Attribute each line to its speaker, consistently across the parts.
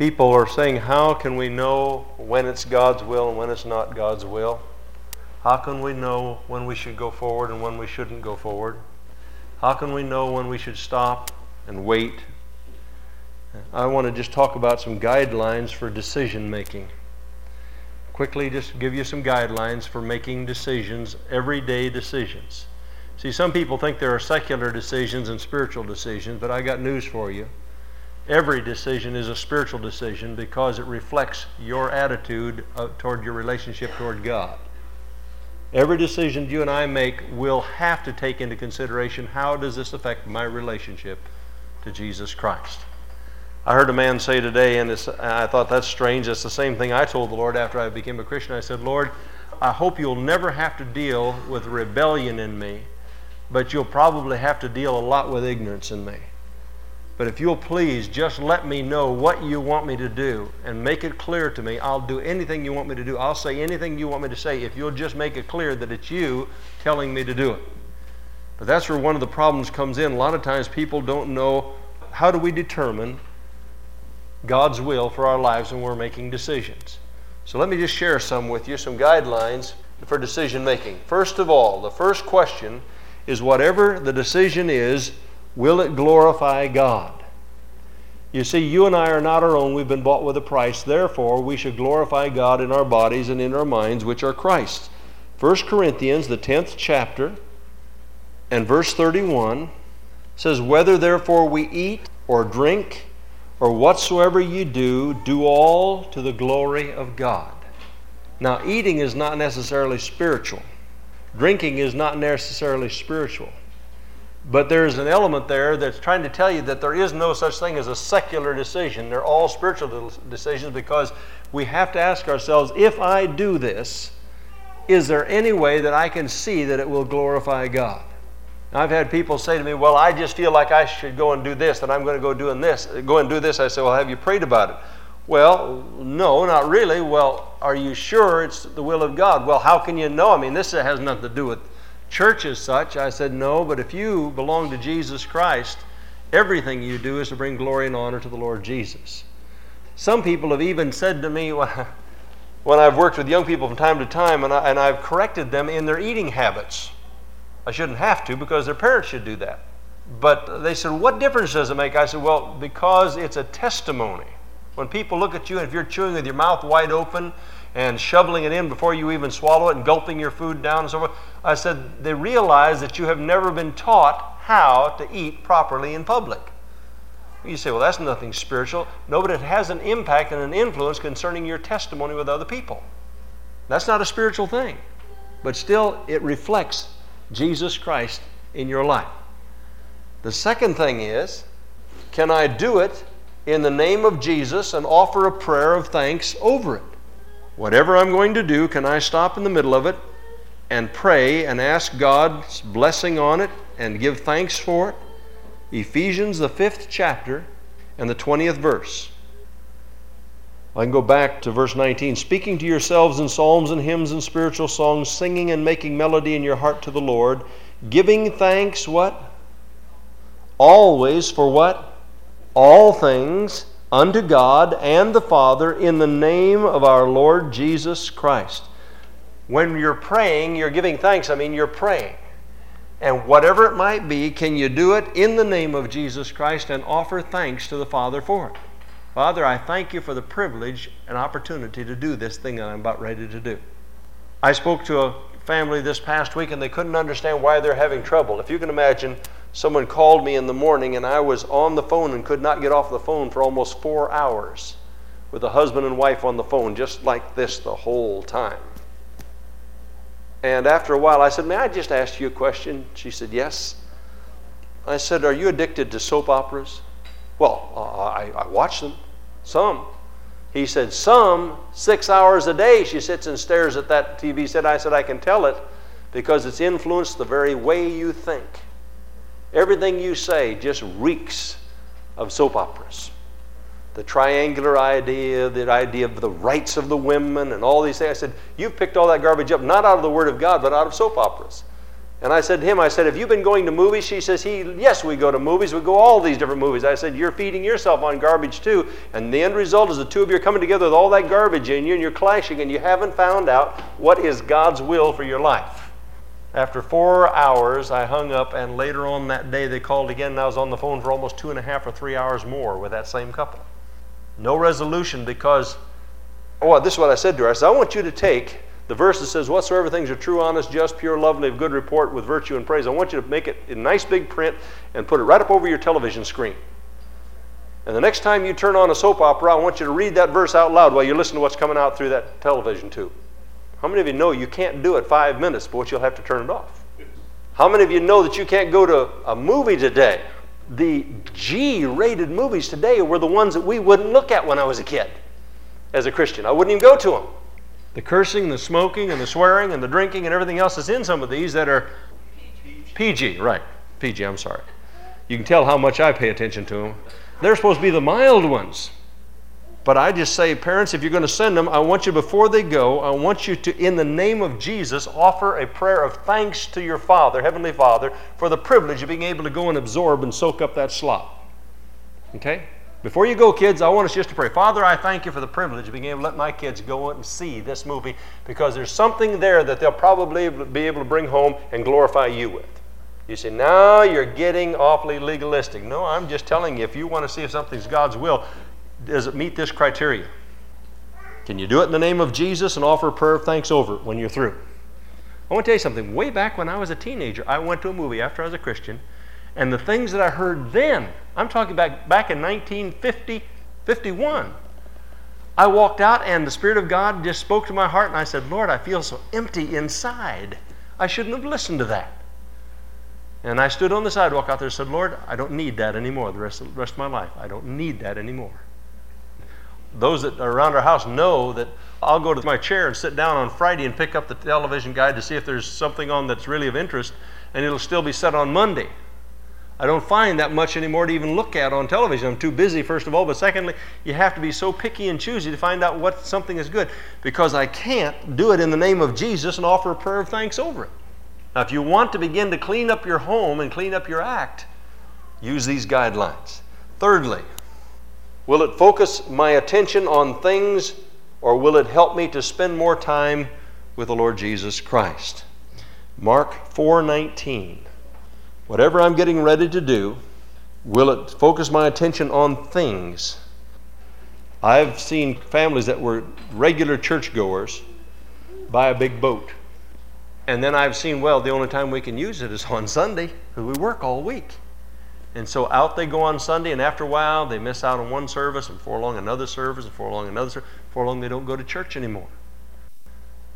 Speaker 1: People are saying, How can we know when it's God's will and when it's not God's will? How can we know when we should go forward and when we shouldn't go forward? How can we know when we should stop and wait? I want to just talk about some guidelines for decision making. Quickly, just give you some guidelines for making decisions, everyday decisions. See, some people think there are secular decisions and spiritual decisions, but I got news for you. Every decision is a spiritual decision because it reflects your attitude uh, toward your relationship toward God. Every decision you and I make will have to take into consideration how does this affect my relationship to Jesus Christ. I heard a man say today, and I thought that's strange. It's the same thing I told the Lord after I became a Christian. I said, Lord, I hope you'll never have to deal with rebellion in me, but you'll probably have to deal a lot with ignorance in me. But if you'll please just let me know what you want me to do and make it clear to me, I'll do anything you want me to do. I'll say anything you want me to say if you'll just make it clear that it's you telling me to do it. But that's where one of the problems comes in. A lot of times people don't know how do we determine God's will for our lives when we're making decisions. So let me just share some with you, some guidelines for decision making. First of all, the first question is whatever the decision is, Will it glorify God? You see, you and I are not our own. We've been bought with a price. Therefore, we should glorify God in our bodies and in our minds, which are Christ's. 1 Corinthians, the 10th chapter, and verse 31 says, Whether therefore we eat or drink or whatsoever you do, do all to the glory of God. Now, eating is not necessarily spiritual, drinking is not necessarily spiritual. But there's an element there that's trying to tell you that there is no such thing as a secular decision. They're all spiritual decisions because we have to ask ourselves if I do this, is there any way that I can see that it will glorify God? I've had people say to me, Well, I just feel like I should go and do this, and I'm going to go doing this. Go and do this. I say, Well, have you prayed about it? Well, no, not really. Well, are you sure it's the will of God? Well, how can you know? I mean, this has nothing to do with church as such. I said, No, but if you belong to Jesus Christ, everything you do is to bring glory and honor to the Lord Jesus. Some people have even said to me, well, when I've worked with young people from time to time, and, I, and I've corrected them in their eating habits. I shouldn't have to because their parents should do that. But they said, What difference does it make? I said, Well, because it's a testimony. When people look at you, and if you're chewing with your mouth wide open and shoveling it in before you even swallow it and gulping your food down and so forth. I said, they realize that you have never been taught how to eat properly in public. You say, well, that's nothing spiritual. No, but it has an impact and an influence concerning your testimony with other people. That's not a spiritual thing, but still it reflects Jesus Christ in your life. The second thing is, can I do it in the name of Jesus and offer a prayer of thanks over it? Whatever I'm going to do, can I stop in the middle of it and pray and ask God's blessing on it and give thanks for it? Ephesians, the fifth chapter, and the 20th verse. I can go back to verse 19. Speaking to yourselves in psalms and hymns and spiritual songs, singing and making melody in your heart to the Lord, giving thanks, what? Always for what? All things unto God and the Father in the name of our Lord Jesus Christ. When you're praying, you're giving thanks. I mean, you're praying. And whatever it might be, can you do it in the name of Jesus Christ and offer thanks to the Father for it? Father, I thank you for the privilege and opportunity to do this thing that I'm about ready to do. I spoke to a family this past week and they couldn't understand why they're having trouble. If you can imagine, someone called me in the morning and I was on the phone and could not get off the phone for almost four hours with a husband and wife on the phone, just like this the whole time. And after a while, I said, May I just ask you a question? She said, Yes. I said, Are you addicted to soap operas? Well, uh, I, I watch them, some. He said, Some, six hours a day, she sits and stares at that TV set. I said, I can tell it because it's influenced the very way you think. Everything you say just reeks of soap operas. The triangular idea, the idea of the rights of the women, and all these things. I said, You've picked all that garbage up, not out of the Word of God, but out of soap operas. And I said to him, I said, Have you been going to movies? She says, he, Yes, we go to movies. We go all these different movies. I said, You're feeding yourself on garbage too. And the end result is the two of you are coming together with all that garbage in you and you're clashing and you haven't found out what is God's will for your life. After four hours, I hung up, and later on that day they called again, and I was on the phone for almost two and a half or three hours more with that same couple. No resolution because, oh, this is what I said to her. I said, I want you to take the verse that says, Whatsoever things are true, honest, just, pure, lovely, of good report, with virtue and praise, I want you to make it in nice big print and put it right up over your television screen. And the next time you turn on a soap opera, I want you to read that verse out loud while you listen to what's coming out through that television tube. How many of you know you can't do it five minutes, but you'll have to turn it off? How many of you know that you can't go to a movie today? The G rated movies today were the ones that we wouldn't look at when I was a kid as a Christian. I wouldn't even go to them the cursing, the smoking, and the swearing, and the drinking, and everything else that's in some of these that are PG, right? PG, I'm sorry. You can tell how much I pay attention to them. They're supposed to be the mild ones. But I just say, parents, if you're going to send them, I want you, before they go, I want you to, in the name of Jesus, offer a prayer of thanks to your Father, Heavenly Father, for the privilege of being able to go and absorb and soak up that slop. Okay? Before you go, kids, I want us just to pray. Father, I thank you for the privilege of being able to let my kids go and see this movie because there's something there that they'll probably be able to bring home and glorify you with. You say, now you're getting awfully legalistic. No, I'm just telling you, if you want to see if something's God's will, does it meet this criteria? Can you do it in the name of Jesus and offer a prayer of thanks over it when you're through? I want to tell you something. Way back when I was a teenager, I went to a movie after I was a Christian and the things that I heard then, I'm talking back, back in 1950, 51. I walked out and the Spirit of God just spoke to my heart, and I said, Lord, I feel so empty inside. I shouldn't have listened to that. And I stood on the sidewalk out there and said, Lord, I don't need that anymore the rest of, the rest of my life. I don't need that anymore. Those that are around our house know that I'll go to my chair and sit down on Friday and pick up the television guide to see if there's something on that's really of interest, and it'll still be set on Monday. I don't find that much anymore to even look at on television. I'm too busy, first of all. But secondly, you have to be so picky and choosy to find out what something is good because I can't do it in the name of Jesus and offer a prayer of thanks over it. Now, if you want to begin to clean up your home and clean up your act, use these guidelines. Thirdly, will it focus my attention on things or will it help me to spend more time with the Lord Jesus Christ? Mark 4:19 whatever I'm getting ready to do, will it focus my attention on things? I've seen families that were regular churchgoers buy a big boat. And then I've seen, well, the only time we can use it is on Sunday because we work all week. And so out they go on Sunday, and after a while, they miss out on one service, and before long, another service, and before long, another service. Before long, they don't go to church anymore.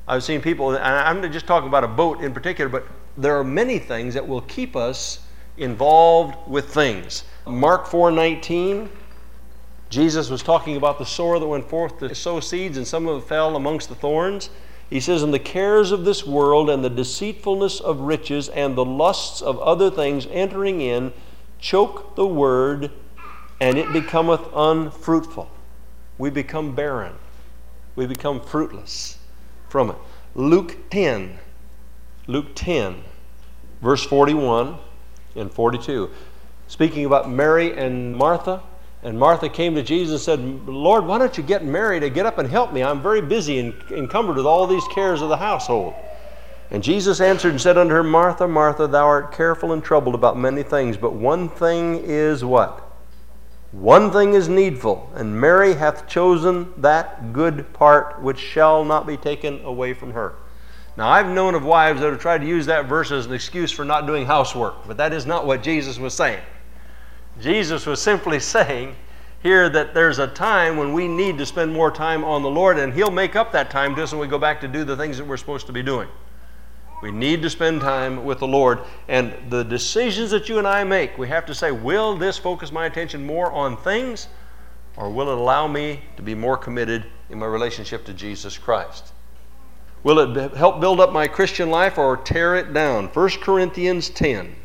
Speaker 1: I've seen people, and I'm just talking about a boat in particular, but there are many things that will keep us involved with things. Mark 4:19, Jesus was talking about the sower that went forth to sow seeds, and some of it fell amongst the thorns. He says, And the cares of this world, and the deceitfulness of riches, and the lusts of other things entering in, choke the word, and it becometh unfruitful. We become barren. We become fruitless from it. Luke 10, Luke 10, verse 41 and 42. Speaking about Mary and Martha, and Martha came to Jesus and said, Lord, why don't you get Mary to get up and help me? I'm very busy and encumbered with all these cares of the household. And Jesus answered and said unto her, Martha, Martha, thou art careful and troubled about many things, but one thing is what? One thing is needful, and Mary hath chosen that good part which shall not be taken away from her. Now, I've known of wives that have tried to use that verse as an excuse for not doing housework, but that is not what Jesus was saying. Jesus was simply saying here that there's a time when we need to spend more time on the Lord, and He'll make up that time just when we go back to do the things that we're supposed to be doing. We need to spend time with the Lord. And the decisions that you and I make, we have to say, will this focus my attention more on things or will it allow me to be more committed in my relationship to Jesus Christ? Will it help build up my Christian life or tear it down? 1 Corinthians 10.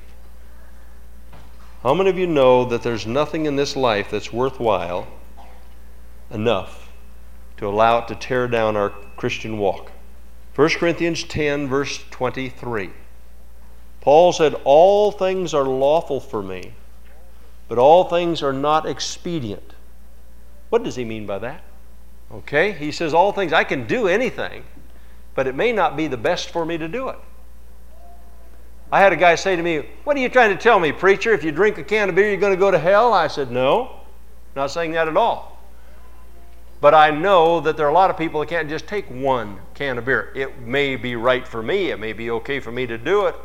Speaker 1: How many of you know that there's nothing in this life that's worthwhile enough to allow it to tear down our Christian walk? 1 Corinthians 10, verse 23. Paul said, All things are lawful for me, but all things are not expedient. What does he mean by that? Okay, he says, All things, I can do anything, but it may not be the best for me to do it. I had a guy say to me, What are you trying to tell me, preacher? If you drink a can of beer, you're going to go to hell? I said, No, not saying that at all. But I know that there are a lot of people that can't just take one can of beer. It may be right for me, it may be okay for me to do it.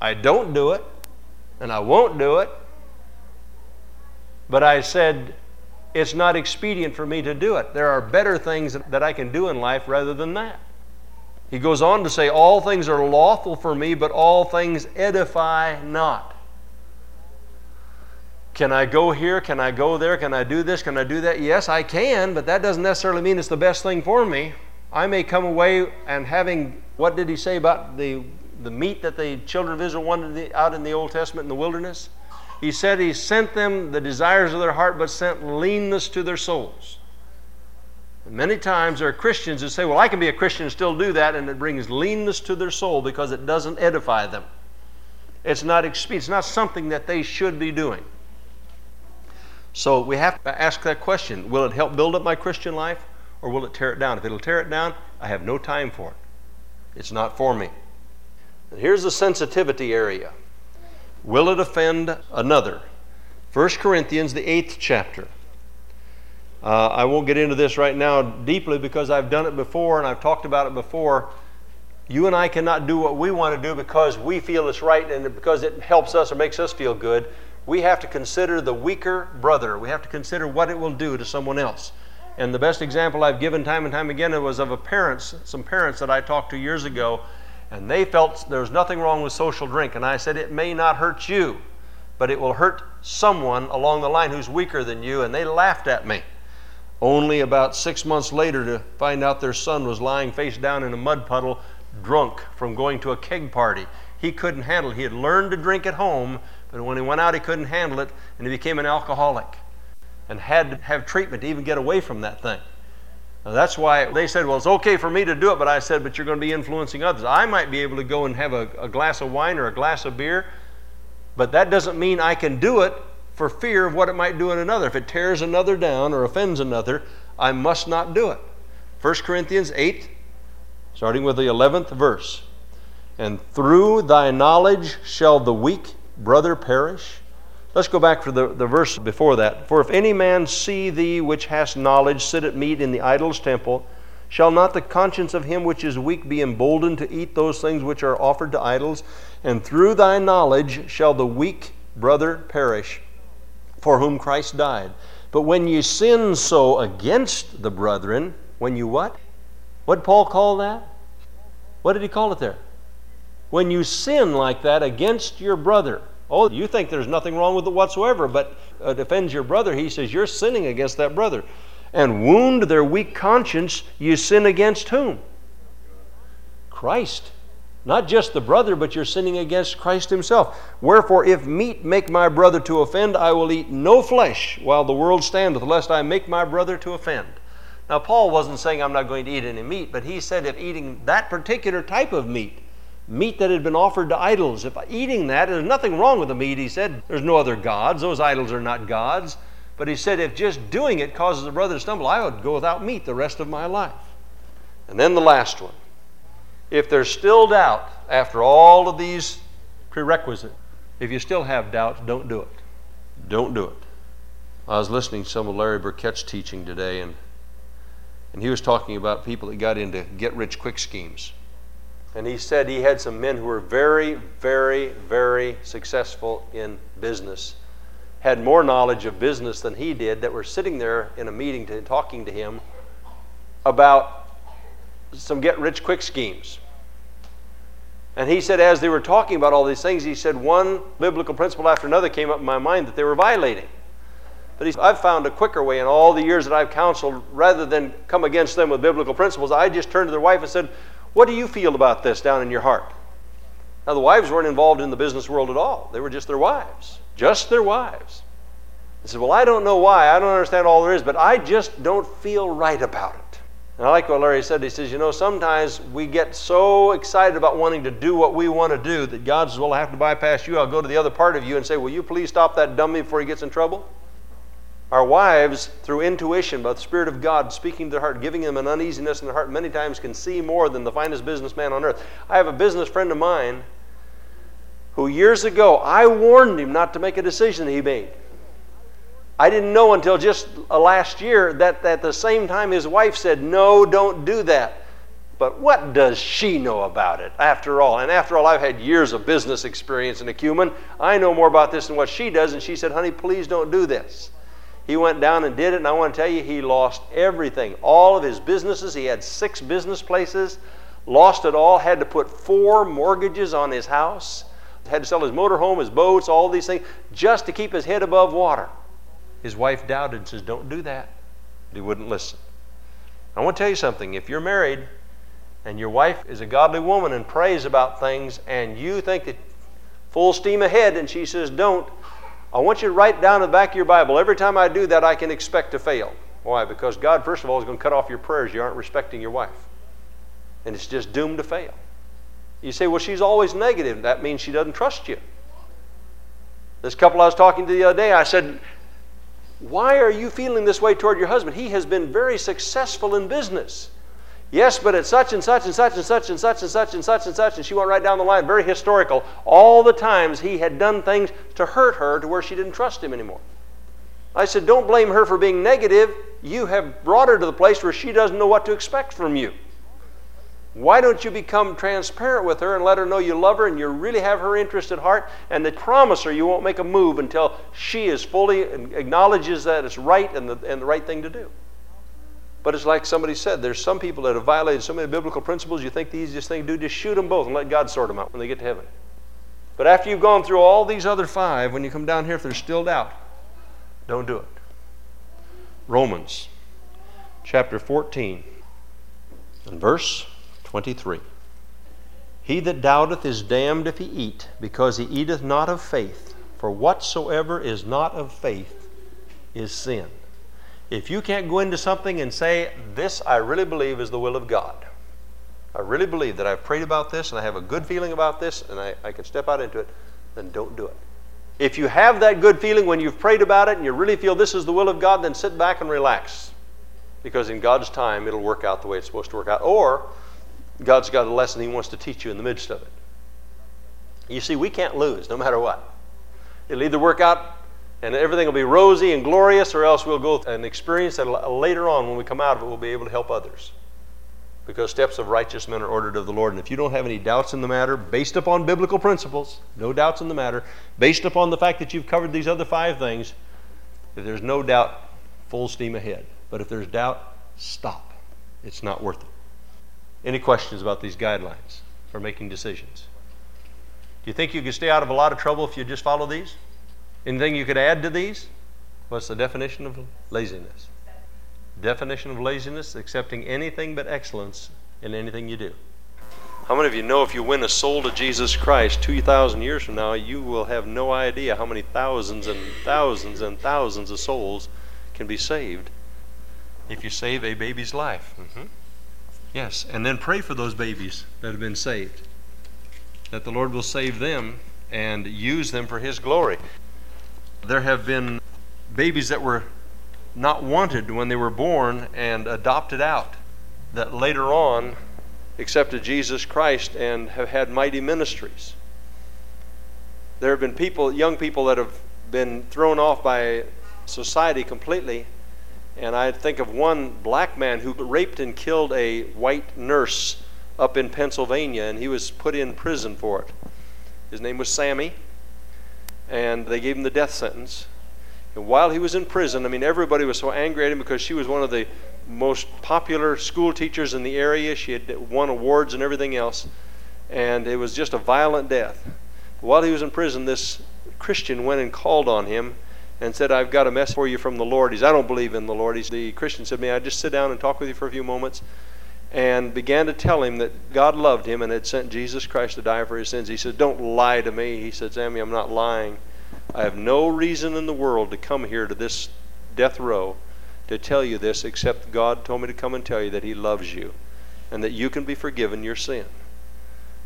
Speaker 1: I don't do it, and I won't do it. But I said, it's not expedient for me to do it. There are better things that I can do in life rather than that. He goes on to say, All things are lawful for me, but all things edify not. Can I go here? Can I go there? Can I do this? Can I do that? Yes, I can, but that doesn't necessarily mean it's the best thing for me. I may come away and having, what did he say about the, the meat that the children of Israel wanted out in the Old Testament in the wilderness? He said he sent them the desires of their heart, but sent leanness to their souls. And many times there are Christians that say, Well, I can be a Christian and still do that, and it brings leanness to their soul because it doesn't edify them. It's not, it's not something that they should be doing. So we have to ask that question Will it help build up my Christian life, or will it tear it down? If it'll tear it down, I have no time for it. It's not for me. And here's the sensitivity area. Will it offend another? 1 Corinthians, the eighth chapter. Uh, I won't get into this right now deeply because I've done it before and I've talked about it before. You and I cannot do what we want to do because we feel it's right and because it helps us or makes us feel good. We have to consider the weaker brother. We have to consider what it will do to someone else. And the best example I've given time and time again was of a parents, some parents that I talked to years ago and they felt there was nothing wrong with social drink. And I said, It may not hurt you, but it will hurt someone along the line who's weaker than you. And they laughed at me. Only about six months later to find out their son was lying face down in a mud puddle, drunk from going to a keg party. He couldn't handle it. He had learned to drink at home, but when he went out, he couldn't handle it, and he became an alcoholic and had to have treatment to even get away from that thing. Now, that's why they said, well, it's okay for me to do it, but I said, but you're going to be influencing others. I might be able to go and have a, a glass of wine or a glass of beer, but that doesn't mean I can do it for fear of what it might do in another. If it tears another down or offends another, I must not do it. 1 Corinthians 8, starting with the 11th verse. And through thy knowledge shall the weak brother perish? Let's go back for the, the verse before that. For if any man see thee which hast knowledge sit at meat in the idol's temple, shall not the conscience of him which is weak be emboldened to eat those things which are offered to idols? And through thy knowledge shall the weak brother perish, for whom Christ died. But when you sin so against the brethren, when you what? What Paul call that? What did he call it there? When you sin like that against your brother, Oh, you think there's nothing wrong with it whatsoever, but uh, defends your brother. He says, You're sinning against that brother. And wound their weak conscience, you sin against whom? Christ. Not just the brother, but you're sinning against Christ himself. Wherefore, if meat make my brother to offend, I will eat no flesh while the world standeth, lest I make my brother to offend. Now, Paul wasn't saying I'm not going to eat any meat, but he said if eating that particular type of meat meat that had been offered to idols. If eating that, there's nothing wrong with the meat, he said. There's no other gods. Those idols are not gods. But he said, if just doing it causes a brother to stumble, I would go without meat the rest of my life. And then the last one. If there's still doubt after all of these prerequisites, if you still have doubts, don't do it. Don't do it. I was listening to some of Larry Burkett's teaching today, and, and he was talking about people that got into get rich quick schemes. And he said he had some men who were very, very, very successful in business, had more knowledge of business than he did, that were sitting there in a meeting to, talking to him about some get rich quick schemes. And he said, as they were talking about all these things, he said, one biblical principle after another came up in my mind that they were violating. But he said, I've found a quicker way in all the years that I've counseled, rather than come against them with biblical principles, I just turned to their wife and said, what do you feel about this down in your heart? Now, the wives weren't involved in the business world at all. They were just their wives. Just their wives. They said, Well, I don't know why. I don't understand all there is, but I just don't feel right about it. And I like what Larry said. He says, You know, sometimes we get so excited about wanting to do what we want to do that God says, Well, I have to bypass you. I'll go to the other part of you and say, Will you please stop that dummy before he gets in trouble? Our wives, through intuition, by the Spirit of God speaking to their heart, giving them an uneasiness in their heart, many times can see more than the finest businessman on earth. I have a business friend of mine who years ago I warned him not to make a decision he made. I didn't know until just uh, last year that at the same time his wife said, No, don't do that. But what does she know about it after all? And after all, I've had years of business experience in Acumen. I know more about this than what she does. And she said, Honey, please don't do this. He went down and did it, and I want to tell you, he lost everything. All of his businesses. He had six business places, lost it all, had to put four mortgages on his house, had to sell his motorhome, his boats, all these things, just to keep his head above water. His wife doubted and says, Don't do that. But he wouldn't listen. I want to tell you something. If you're married and your wife is a godly woman and prays about things, and you think that full steam ahead and she says, Don't, I want you to write down in the back of your Bible, every time I do that, I can expect to fail. Why? Because God, first of all, is going to cut off your prayers. You aren't respecting your wife. And it's just doomed to fail. You say, well, she's always negative. That means she doesn't trust you. This couple I was talking to the other day, I said, why are you feeling this way toward your husband? He has been very successful in business. Yes, but it's such and such and such and such and such and such and such and such. And she went right down the line, very historical. All the times he had done things to hurt her to where she didn't trust him anymore. I said, Don't blame her for being negative. You have brought her to the place where she doesn't know what to expect from you. Why don't you become transparent with her and let her know you love her and you really have her interest at heart and that promise her you won't make a move until she is fully acknowledges that it's right and the, and the right thing to do? But it's like somebody said, there's some people that have violated so many biblical principles, you think the easiest thing to do, just shoot them both and let God sort them out when they get to heaven. But after you've gone through all these other five, when you come down here, if there's still doubt, don't do it. Romans chapter 14 and verse 23. He that doubteth is damned if he eat, because he eateth not of faith. For whatsoever is not of faith is sin. If you can't go into something and say, This I really believe is the will of God, I really believe that I've prayed about this and I have a good feeling about this and I, I can step out into it, then don't do it. If you have that good feeling when you've prayed about it and you really feel this is the will of God, then sit back and relax. Because in God's time, it'll work out the way it's supposed to work out. Or God's got a lesson He wants to teach you in the midst of it. You see, we can't lose no matter what. It'll either work out and everything will be rosy and glorious, or else we'll go and experience that later on when we come out of it, we'll be able to help others. Because steps of righteous men are ordered of the Lord. And if you don't have any doubts in the matter, based upon biblical principles, no doubts in the matter, based upon the fact that you've covered these other five things, if there's no doubt, full steam ahead. But if there's doubt, stop. It's not worth it. Any questions about these guidelines for making decisions? Do you think you could stay out of a lot of trouble if you just follow these? Anything you could add to these? What's the definition of laziness? Definition of laziness accepting anything but excellence in anything you do. How many of you know if you win a soul to Jesus Christ 2,000 years from now, you will have no idea how many thousands and thousands and thousands of souls can be saved if you save a baby's life? Mm-hmm. Yes, and then pray for those babies that have been saved, that the Lord will save them and use them for His glory. There have been babies that were not wanted when they were born and adopted out, that later on accepted Jesus Christ and have had mighty ministries. There have been people, young people, that have been thrown off by society completely and I think of one black man who raped and killed a white nurse up in Pennsylvania, and he was put in prison for it. His name was Sammy, and they gave him the death sentence. And while he was in prison, I mean, everybody was so angry at him because she was one of the most popular school teachers in the area. She had won awards and everything else, and it was just a violent death. While he was in prison, this Christian went and called on him and said, I've got a message for you from the Lord. He's, I don't believe in the Lord. He's, the Christian said, May I just sit down and talk with you for a few moments? And began to tell him that God loved him and had sent Jesus Christ to die for his sins. He said, Don't lie to me. He said, Sammy, I'm not lying. I have no reason in the world to come here to this death row to tell you this except God told me to come and tell you that He loves you and that you can be forgiven your sin.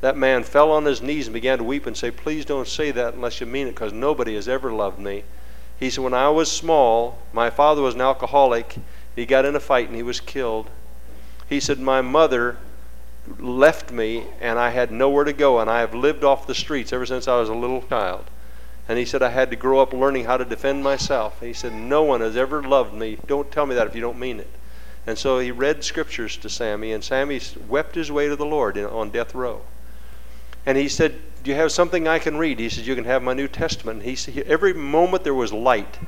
Speaker 1: That man fell on his knees and began to weep and say, Please don't say that unless you mean it because nobody has ever loved me. He said, When I was small, my father was an alcoholic. He got in a fight and he was killed. He said, My mother left me and I had nowhere to go, and I have lived off the streets ever since I was a little child. And he said, I had to grow up learning how to defend myself. He said, No one has ever loved me. Don't tell me that if you don't mean it. And so he read scriptures to Sammy, and Sammy wept his way to the Lord on death row. And he said, Do you have something I can read? He said, You can have my New Testament. And he said, Every moment there was light,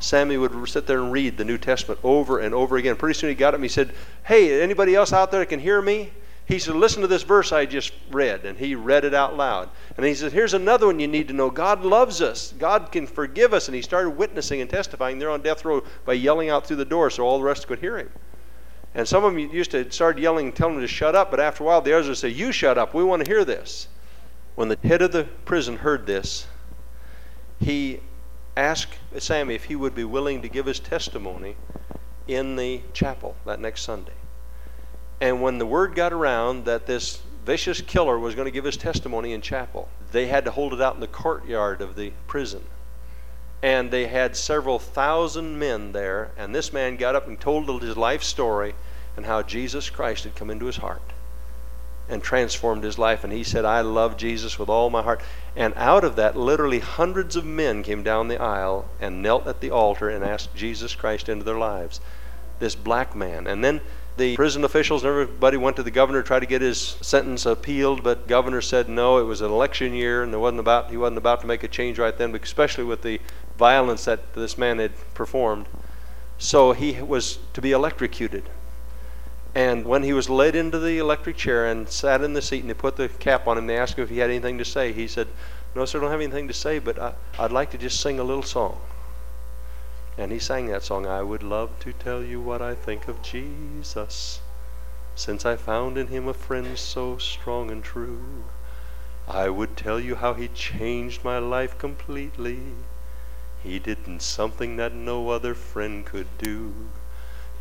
Speaker 1: Sammy would sit there and read the New Testament over and over again. Pretty soon he got him. He said, Hey, anybody else out there that can hear me? He said, Listen to this verse I just read. And he read it out loud. And he said, Here's another one you need to know. God loves us. God can forgive us. And he started witnessing and testifying there on death row by yelling out through the door so all the rest could hear him. And some of them used to start yelling and telling him to shut up, but after a while the others would say, You shut up. We want to hear this. When the head of the prison heard this, he asked Sammy if he would be willing to give his testimony in the chapel that next Sunday. And when the word got around that this vicious killer was going to give his testimony in chapel, they had to hold it out in the courtyard of the prison. And they had several thousand men there, and this man got up and told his life story and how Jesus Christ had come into his heart and transformed his life. And he said, I love Jesus with all my heart. And out of that, literally hundreds of men came down the aisle and knelt at the altar and asked Jesus Christ into their lives. This black man. And then the prison officials and everybody went to the governor to try to get his sentence appealed, but governor said no. It was an election year, and there wasn't about he wasn't about to make a change right then, especially with the violence that this man had performed. So he was to be electrocuted. And when he was led into the electric chair and sat in the seat, and they put the cap on him, they asked him if he had anything to say. He said, "No, sir, I don't have anything to say, but I, I'd like to just sing a little song." And he sang that song, I would love to tell you what I think of Jesus, since I found in him a friend so strong and true. I would tell you how he changed my life completely. He did something that no other friend could do.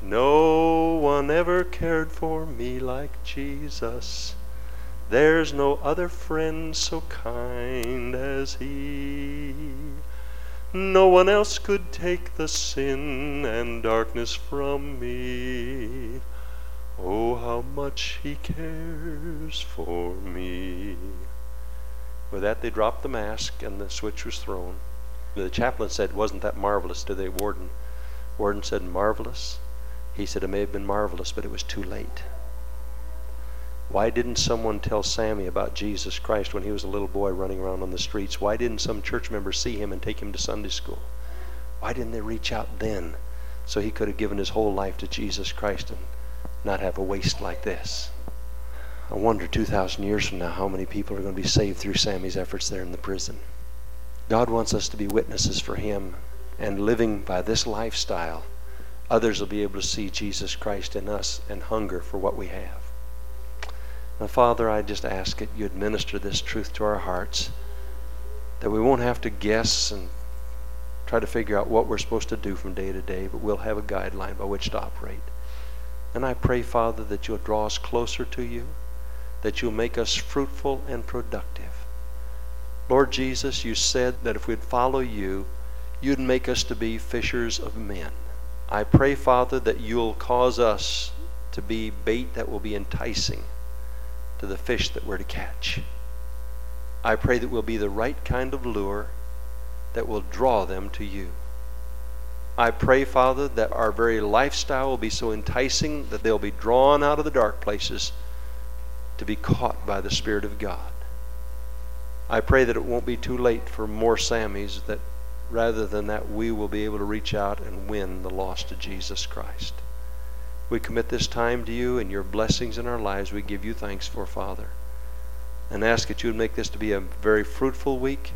Speaker 1: No one ever cared for me like Jesus. There's no other friend so kind as he. No one else could take the sin and darkness from me. Oh, how much he cares for me. With that, they dropped the mask and the switch was thrown. The chaplain said, Wasn't that marvelous to the warden? Warden said, Marvelous? He said, It may have been marvelous, but it was too late. Why didn't someone tell Sammy about Jesus Christ when he was a little boy running around on the streets? Why didn't some church member see him and take him to Sunday school? Why didn't they reach out then so he could have given his whole life to Jesus Christ and not have a waste like this? I wonder 2,000 years from now how many people are going to be saved through Sammy's efforts there in the prison. God wants us to be witnesses for him and living by this lifestyle. Others will be able to see Jesus Christ in us and hunger for what we have. Now, Father, I just ask that you administer this truth to our hearts, that we won't have to guess and try to figure out what we're supposed to do from day to day, but we'll have a guideline by which to operate. And I pray, Father, that you'll draw us closer to you, that you'll make us fruitful and productive. Lord Jesus, you said that if we'd follow you, you'd make us to be fishers of men. I pray, Father, that you'll cause us to be bait that will be enticing to the fish that we're to catch. I pray that we'll be the right kind of lure that will draw them to you. I pray, Father, that our very lifestyle will be so enticing that they'll be drawn out of the dark places to be caught by the Spirit of God. I pray that it won't be too late for more Sammys, that rather than that, we will be able to reach out and win the lost to Jesus Christ. We commit this time to you and your blessings in our lives. We give you thanks for, Father. And ask that you would make this to be a very fruitful week,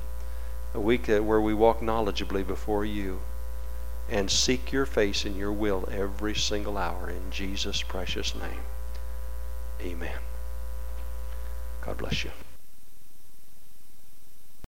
Speaker 1: a week where we walk knowledgeably before you and seek your face and your will every single hour in Jesus' precious name. Amen. God bless you.